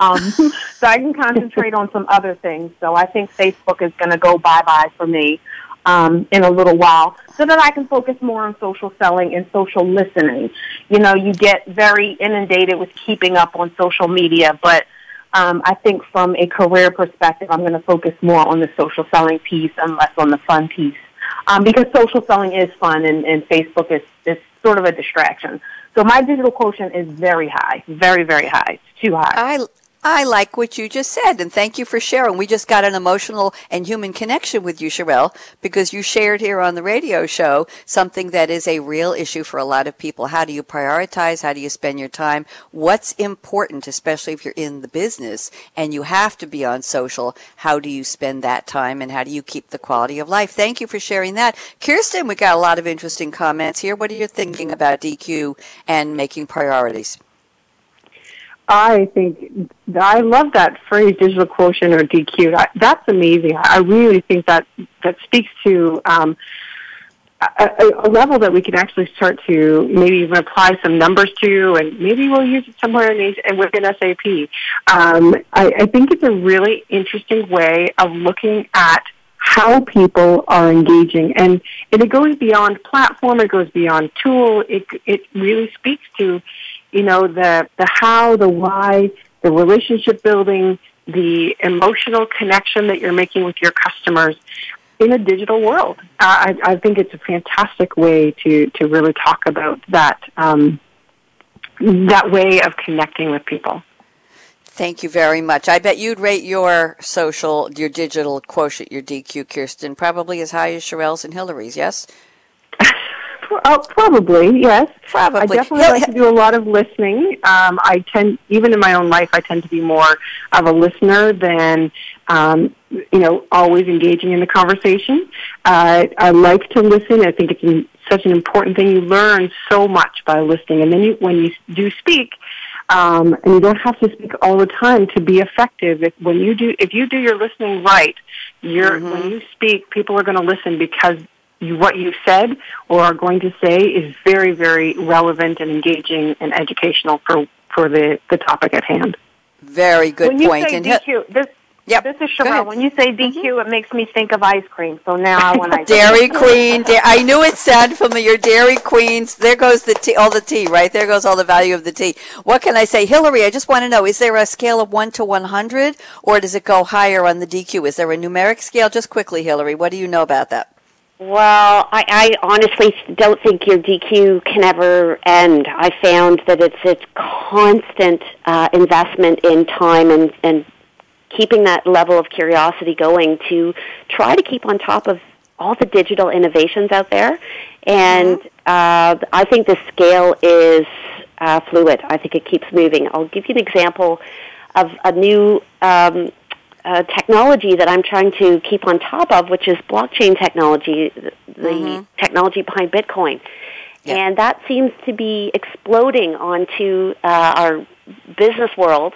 Um, [LAUGHS] so I can concentrate on some other things. So I think Facebook is going to go bye-bye for me um, in a little while so that I can focus more on social selling and social listening. You know, you get very inundated with keeping up on social media, but um, I think from a career perspective, I'm going to focus more on the social selling piece and less on the fun piece um, because social selling is fun and, and Facebook is, is sort of a distraction. So my digital quotient is very high, very, very high. It's too high. I, I like what you just said, and thank you for sharing. We just got an emotional and human connection with you, Charrele, because you shared here on the radio show something that is a real issue for a lot of people. How do you prioritize? How do you spend your time? What's important, especially if you're in the business and you have to be on social? How do you spend that time, and how do you keep the quality of life? Thank you for sharing that. Kirsten, we got a lot of interesting comments here. What are you thinking about DQ and making priorities? I think I love that phrase, digital quotient or DQ. that's amazing. I really think that that speaks to um, a, a, level that we can actually start to maybe even apply some numbers to, and maybe we'll use it somewhere in, and within SAP. Um, I, I think it's a really interesting way of looking at how people are engaging, and, and it goes beyond platform. It goes beyond tool. It it really speaks to you know, the, the how, the why, the relationship building, the emotional connection that you're making with your customers in a digital world. I, I think it's a fantastic way to, to really talk about that, um, that way of connecting with people. Thank you very much. I bet you'd rate your social, your digital quotient, your DQ, Kirsten, probably as high as Charrele's and Hillary's, yes? [LAUGHS] Oh, probably yes. Probably. I definitely like to do a lot of listening. Um, I tend, even in my own life, I tend to be more of a listener than, um, you know, always engaging in the conversation. Uh, I like to listen. I think it's such an important thing. You learn so much by listening, and then you, when you do speak, um, and you don't have to speak all the time to be effective. If when you do, if you do your listening right, you're mm-hmm. when you speak, people are going to listen because you, what you've said or are going to say is very, very relevant and engaging and educational for, for the, the topic at hand. Very good when point. You say DQ, this, Yep. This is Charrele. When you say DQ, mm-hmm. it makes me think of ice cream. So now when I Dairy Queen, da- I knew it sounded familiar. Dairy Queens. There goes the tea, all the tea, right? There goes all the value of the tea. What can I say, Hillary? I just want to know: is there a scale of one to one hundred, or does it go higher on the DQ? Is there a numeric scale? Just quickly, Hillary, what do you know about that? Well, I, I honestly don't think your DQ can ever end. I found that it's a constant uh, investment in time and, and keeping that level of curiosity going to try to keep on top of all the digital innovations out there. And mm-hmm. uh, I think the scale is uh, fluid. I think it keeps moving. I'll give you an example of a new um, uh, technology that I'm trying to keep on top of, which is blockchain technology, the mm-hmm. technology behind Bitcoin. Yeah. And that seems to be exploding onto uh, our business world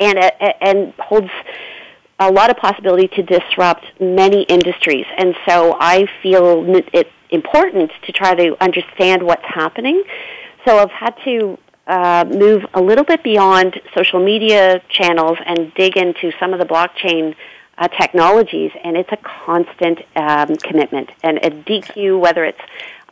and, uh, and holds a lot of possibility to disrupt many industries. And so I feel it important to try to understand what's happening. So I've had to uh, move a little bit beyond social media channels and dig into some of the blockchain uh, technologies, and it's a constant um, commitment. And a DQ, whether it's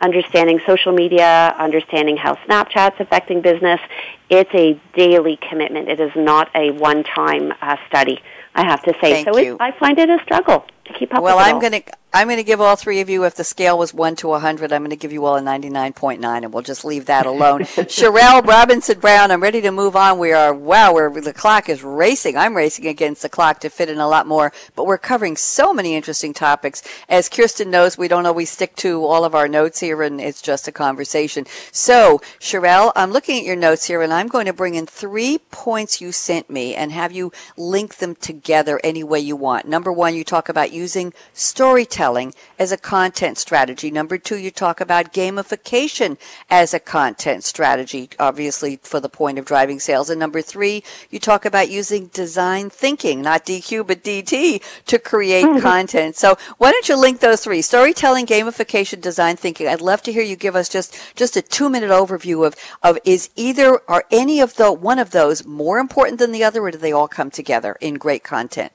understanding social media, understanding how Snapchat's affecting business, it's a daily commitment. It is not a one-time uh, study, I have to say. Thank so it, I find it a struggle. To keep up well, with I'm going to I'm going to give all three of you, if the scale was 1 to 100, I'm going to give you all a 99.9, and we'll just leave that alone. [LAUGHS] Charrele Robinson Brown, I'm ready to move on. We are, wow, we're, the clock is racing. I'm racing against the clock to fit in a lot more, but we're covering so many interesting topics. As Kirsten knows, we don't always stick to all of our notes here, and it's just a conversation. So, Charrele, I'm looking at your notes here, and I'm going to bring in three points you sent me and have you link them together any way you want. Number one, you talk about using storytelling as a content strategy. Number two, you talk about gamification as a content strategy, obviously for the point of driving sales. And number three, you talk about using design thinking, not DQ, but DT to create mm-hmm. [LAUGHS] content. So why don't you link those three? Storytelling, gamification, design thinking. I'd love to hear you give us just, just a two minute overview of, of is either or any of the one of those more important than the other or do they all come together in great content?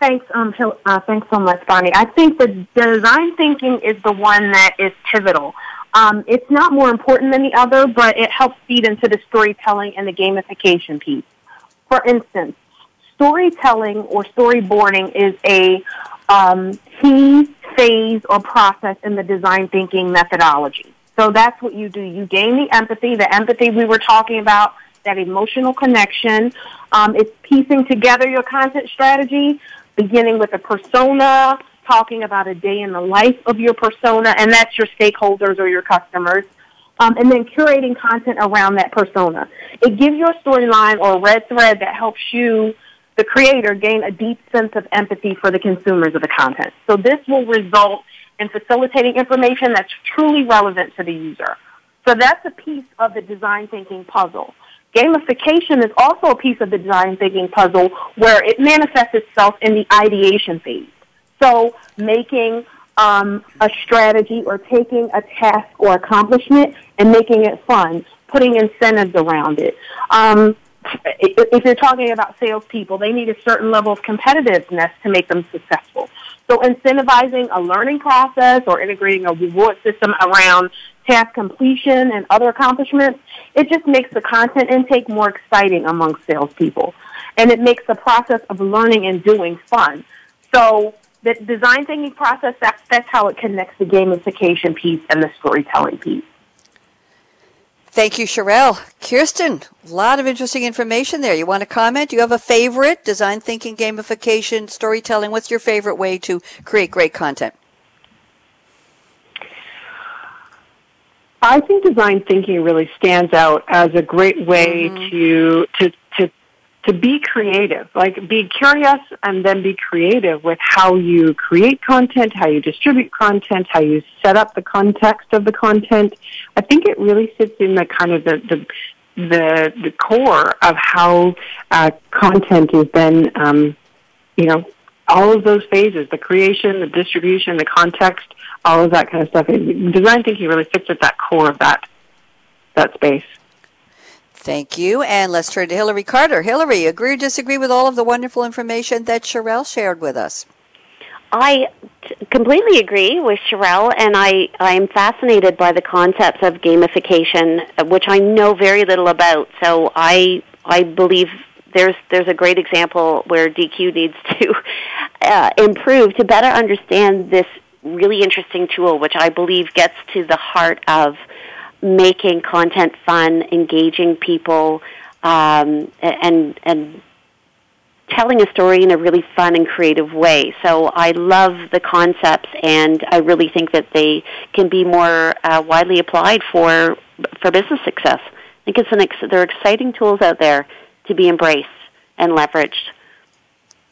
Thanks, um, uh, thanks so much, Bonnie. I think the design thinking is the one that is pivotal. Um, it's not more important than the other, but it helps feed into the storytelling and the gamification piece. For instance, storytelling or storyboarding is a um, key phase or process in the design thinking methodology. So that's what you do. You gain the empathy, the empathy we were talking about, that emotional connection. Um, it's piecing together your content strategy beginning with a persona, talking about a day in the life of your persona, and that's your stakeholders or your customers. Um, and then curating content around that persona. It gives you a storyline or a red thread that helps you, the creator, gain a deep sense of empathy for the consumers of the content. So this will result in facilitating information that's truly relevant to the user. So that's a piece of the design thinking puzzle. Gamification is also a piece of the design thinking puzzle where it manifests itself in the ideation phase. So making um, a strategy or taking a task or accomplishment and making it fun, putting incentives around it. Um, if you're talking about salespeople, they need a certain level of competitiveness to make them successful. So incentivizing a learning process or integrating a reward system around task completion and other accomplishments, it just makes the content intake more exciting among salespeople. And it makes the process of learning and doing fun. So the design thinking process, that's, that's how it connects the gamification piece and the storytelling piece. Thank you, Charrele. Kirsten, a lot of interesting information there. You want to comment? Do you have a favorite? Design thinking, gamification, storytelling. What's your favorite way to create great content? I think design thinking really stands out as a great way mm-hmm. to, to to to be creative. Like be curious and then be creative with how you create content, how you distribute content, how you set up the context of the content. I think it really sits in the kind of the the the, the core of how uh, content is then, um, you know, all of those phases, the creation, the distribution, the context, all of that kind of stuff. Design thinking really fits at that core of that that space. Thank you. And let's turn to Hillary Carter. Hillary, agree or disagree with all of the wonderful information that Charrele shared with us? I t- completely agree with Charrele, and I, I am fascinated by the concepts of gamification, which I know very little about. So I, I believe there's, there's a great example where DQ needs to [LAUGHS] uh, improve to better understand this really interesting tool, which I believe gets to the heart of making content fun, engaging people, um, and and telling a story in a really fun and creative way. So I love the concepts, and I really think that they can be more uh, widely applied for for business success. I think it's an ex- there are exciting tools out there to be embraced and leveraged.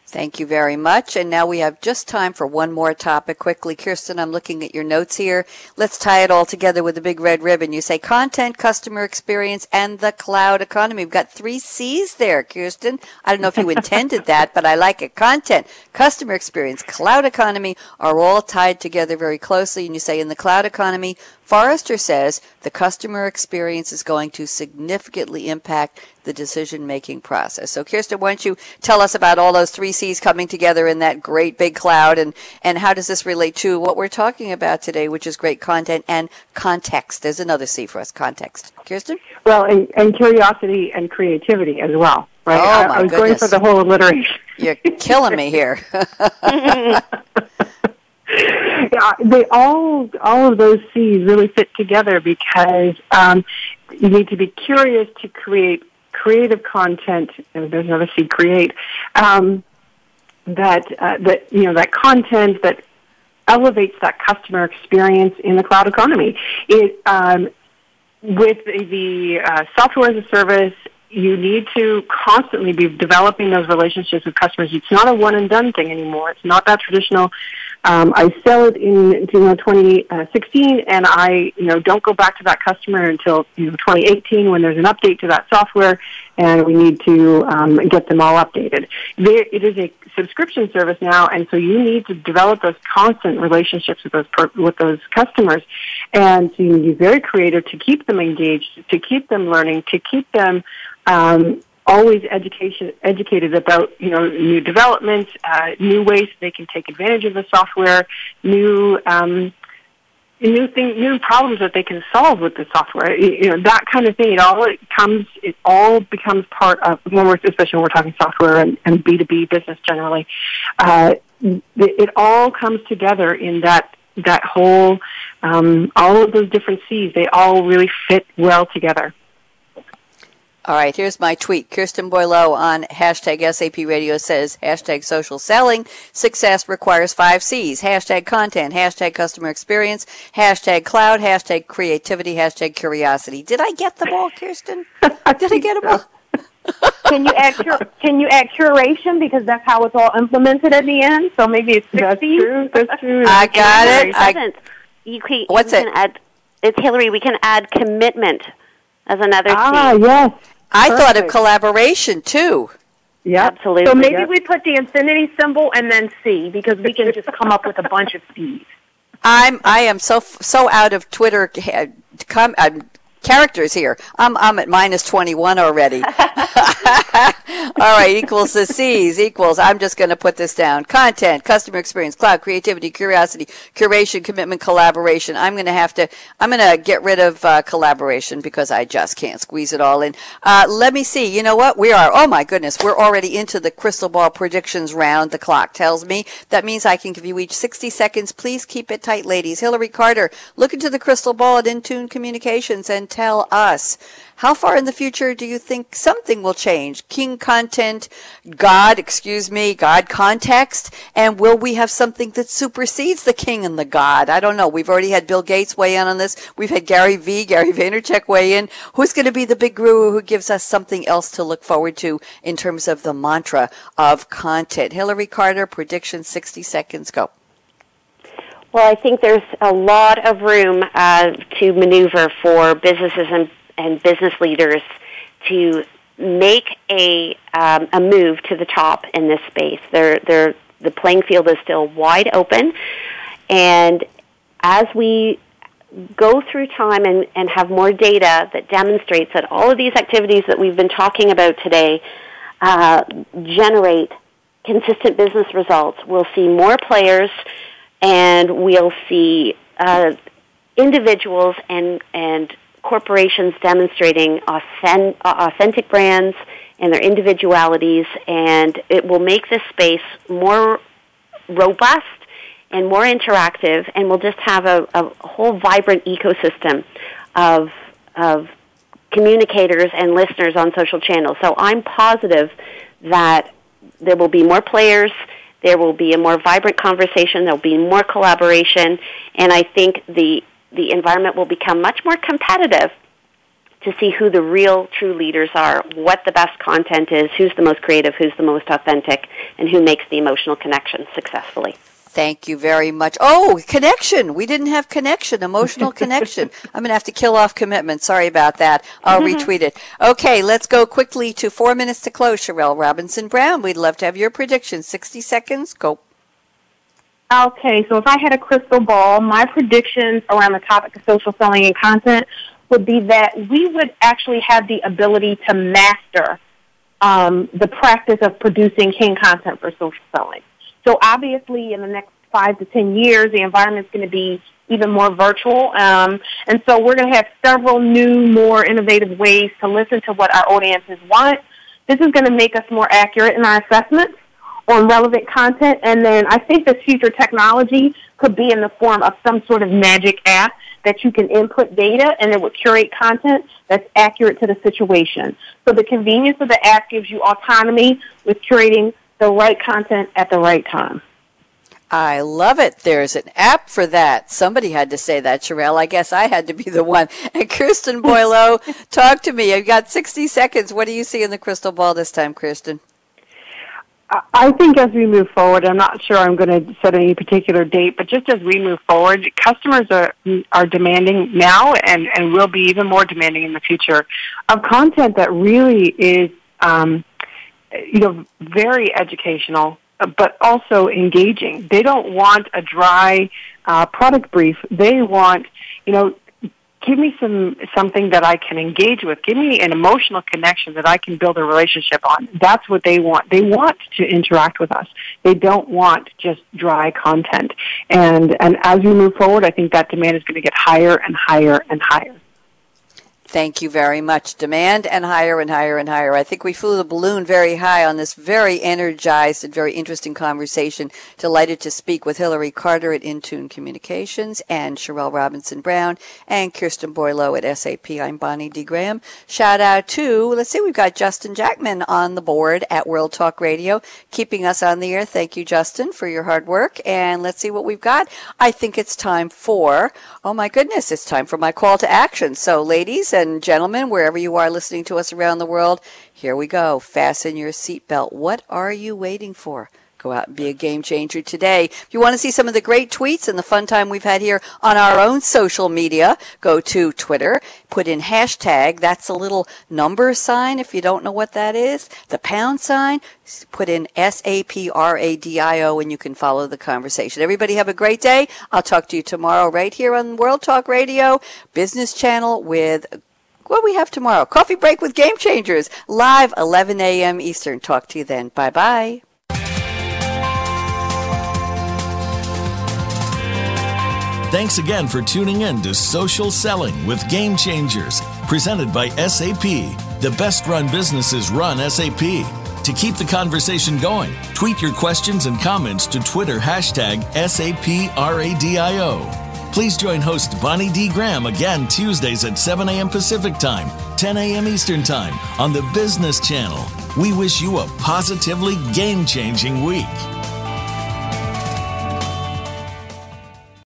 Thank you very much. And now we have just time for one more topic quickly. Kirsten, I'm looking at your notes here. Let's tie it all together with a big red ribbon. You say content, customer experience, and the cloud economy. We've got three C's there, Kirsten. I don't know if you intended [LAUGHS] that, but I like it. Content, customer experience, cloud economy are all tied together very closely. And you say in the cloud economy, Forrester says the customer experience is going to significantly impact the decision making process. So, Kirsten, why don't you tell us about all those three C's coming together in that great big cloud and, and how does this relate to what we're talking about today, which is great content and context? There's another C for us context. Kirsten? Well, and, and curiosity and creativity as well. Right? Oh, I, my I was goodness. going for the whole alliteration. You're killing me here. [LAUGHS] [LAUGHS] they all all of those C's really fit together because um, you need to be curious to create creative content. And there's another C, create. Um, that uh, that you know that content that elevates that customer experience in the cloud economy. It um, with the uh, software as a service you need to constantly be developing those relationships with customers. It's not a one and done thing anymore. It's not that traditional. Um, I sell it in you know 2016, and I you know don't go back to that customer until you know 2018 when there's an update to that software, and we need to um, get them all updated. It is a subscription service now, and so you need to develop those constant relationships with those per, with those customers, and so you need to be very creative to keep them engaged, to keep them learning, to keep them um, always education educated about you know new developments, uh, new ways they can take advantage of the software, new um, new thing, new problems that they can solve with the software. You know that kind of thing. It all comes. It all becomes part of when we're especially when we're talking software and B two B business generally. Uh, it all comes together in that that whole um, all of those different C's. They all really fit well together. All right, here's my tweet. Kirsten Boileau on hashtag SAP Radio says hashtag social selling. Success requires five C's. Hashtag content, hashtag customer experience, hashtag cloud, hashtag creativity, hashtag curiosity. Did I get them all, Kirsten? [LAUGHS] Did I get them all? [LAUGHS] can you add cur- can you add curation because that's how it's all implemented at the end? So maybe it's 60. That's true. That's [LAUGHS] true. I got it. I, you can, what's you it? Can add, it's Hillary. We can add commitment as another ah, C. yes. I Perfect. thought of collaboration too. Yeah, absolutely. So maybe yep. we put the infinity symbol and then C because we can just come up with a bunch of C's. I'm I am so so out of Twitter. Come, I'm characters here. I'm I'm at minus 21 already. [LAUGHS] All right, equals the C's equals. I'm just going to put this down. Content, customer experience, cloud, creativity, curiosity, curation, commitment, collaboration. I'm going to have to. I'm going to get rid of uh, collaboration because I just can't squeeze it all in. Uh, let me see. You know what? We are. Oh my goodness, we're already into the crystal ball predictions round. The clock tells me that means I can give you each 60 seconds. Please keep it tight, ladies. Hillary Carter, look into the crystal ball at Intune Communications and tell us how far in the future do you think something will change? King content, God, excuse me, God context, and will we have something that supersedes the king and the God? I don't know. We've already had Bill Gates weigh in on this. We've had Gary V, Gary Vaynerchuk weigh in. Who's going to be the big guru who gives us something else to look forward to in terms of the mantra of content? Hillary Carter, prediction 60 seconds, go. Well, I think there's a lot of room uh, to maneuver for businesses and, and business leaders to make a um, a move to the top in this space. They're, they're, the playing field is still wide open, and as we go through time and, and have more data that demonstrates that all of these activities that we've been talking about today uh, generate consistent business results, we'll see more players and we'll see uh, individuals and and corporations demonstrating authentic, authentic brands and their individualities, and it will make this space more robust and more interactive, and we'll just have a, a whole vibrant ecosystem of of communicators and listeners on social channels. So I'm positive that there will be more players there will be a more vibrant conversation. There will be more collaboration, and I think the the environment will become much more competitive to see who the real true leaders are, what the best content is, who's the most creative, who's the most authentic, and who makes the emotional connection successfully. Thank you very much. Oh, connection. We didn't have connection, emotional [LAUGHS] connection. I'm going to have to kill off commitment. Sorry about that. I'll retweet it. Okay, let's go quickly to four minutes to close. Charrele Robinson Brown, we'd love to have your prediction. 60 seconds. Go. Okay, so if I had a crystal ball, my predictions around the topic of social selling and content would be that we would actually have the ability to master um, the practice of producing king content for social selling. So obviously, in the next five to ten years, the environment's going to be even more virtual, um, and so we're going to have several new, more innovative ways to listen to what our audiences want, This is going to make us more accurate in our assessments on relevant content. And then I think the future technology could be in the form of some sort of magic app that you can input data and it would curate content that's accurate to the situation. So the convenience of the app gives you autonomy with curating the right content at the right time. I love it. There's an app for that. Somebody had to say that, Charrele. I guess I had to be the one. [LAUGHS] And Kirsten Boileau, [LAUGHS] talk to me. I've got 60 seconds. What do you see in the crystal ball this time, Kirsten? I think as we move forward, I'm not sure I'm going to set any particular date, but just as we move forward, customers are are demanding now and and will be even more demanding in the future of content that really is, um, you know, very educational, but also engaging. They don't want a dry uh, product brief. They want, you know, give me some something that I can engage with. Give me an emotional connection that I can build a relationship on. That's what they want. They want to interact with us. They don't want just dry content. And and as we move forward, I think that demand is going to get higher and higher and higher. Thank you very much. Demand and higher and higher and higher. I think we flew the balloon very high on this very energized and very interesting conversation. Delighted to speak with Hillary Carter at Intune Communications and Charrele Robinson Brown and Kirsten Boileau at SAP. I'm Bonnie D. Graham. Shout out to, let's see, we've got Justin Jackman on the board at World Talk Radio, keeping us on the air. Thank you, Justin, for your hard work. And let's see what we've got. I think it's time for, oh my goodness, it's time for my call to action. So, ladies, and gentlemen, wherever you are listening to us around the world, here we go. Fasten your seatbelt. What are you waiting for? Go out and be a game changer today. If you want to see some of the great tweets and the fun time we've had here on our own social media, go to Twitter, put in hashtag, that's a little number sign if you don't know what that is, the pound sign, put in S-A-P-R-A-D-I-O and you can follow the conversation. Everybody have a great day. I'll talk to you tomorrow right here on World Talk Radio, Business Channel with what we have tomorrow. Coffee break with Game Changers, live 11 a.m. Eastern. Talk to you then. Bye bye. Thanks again for tuning in to Social Selling with Game Changers, presented by SAP. The best run businesses run SAP. To keep the conversation going, tweet your questions and comments to Twitter hashtag SAPRADIO. Please join host Bonnie D. Graham again Tuesdays at 7 a.m. Pacific Time, 10 a.m. Eastern Time on the Business Channel. We wish you a positively game changing week.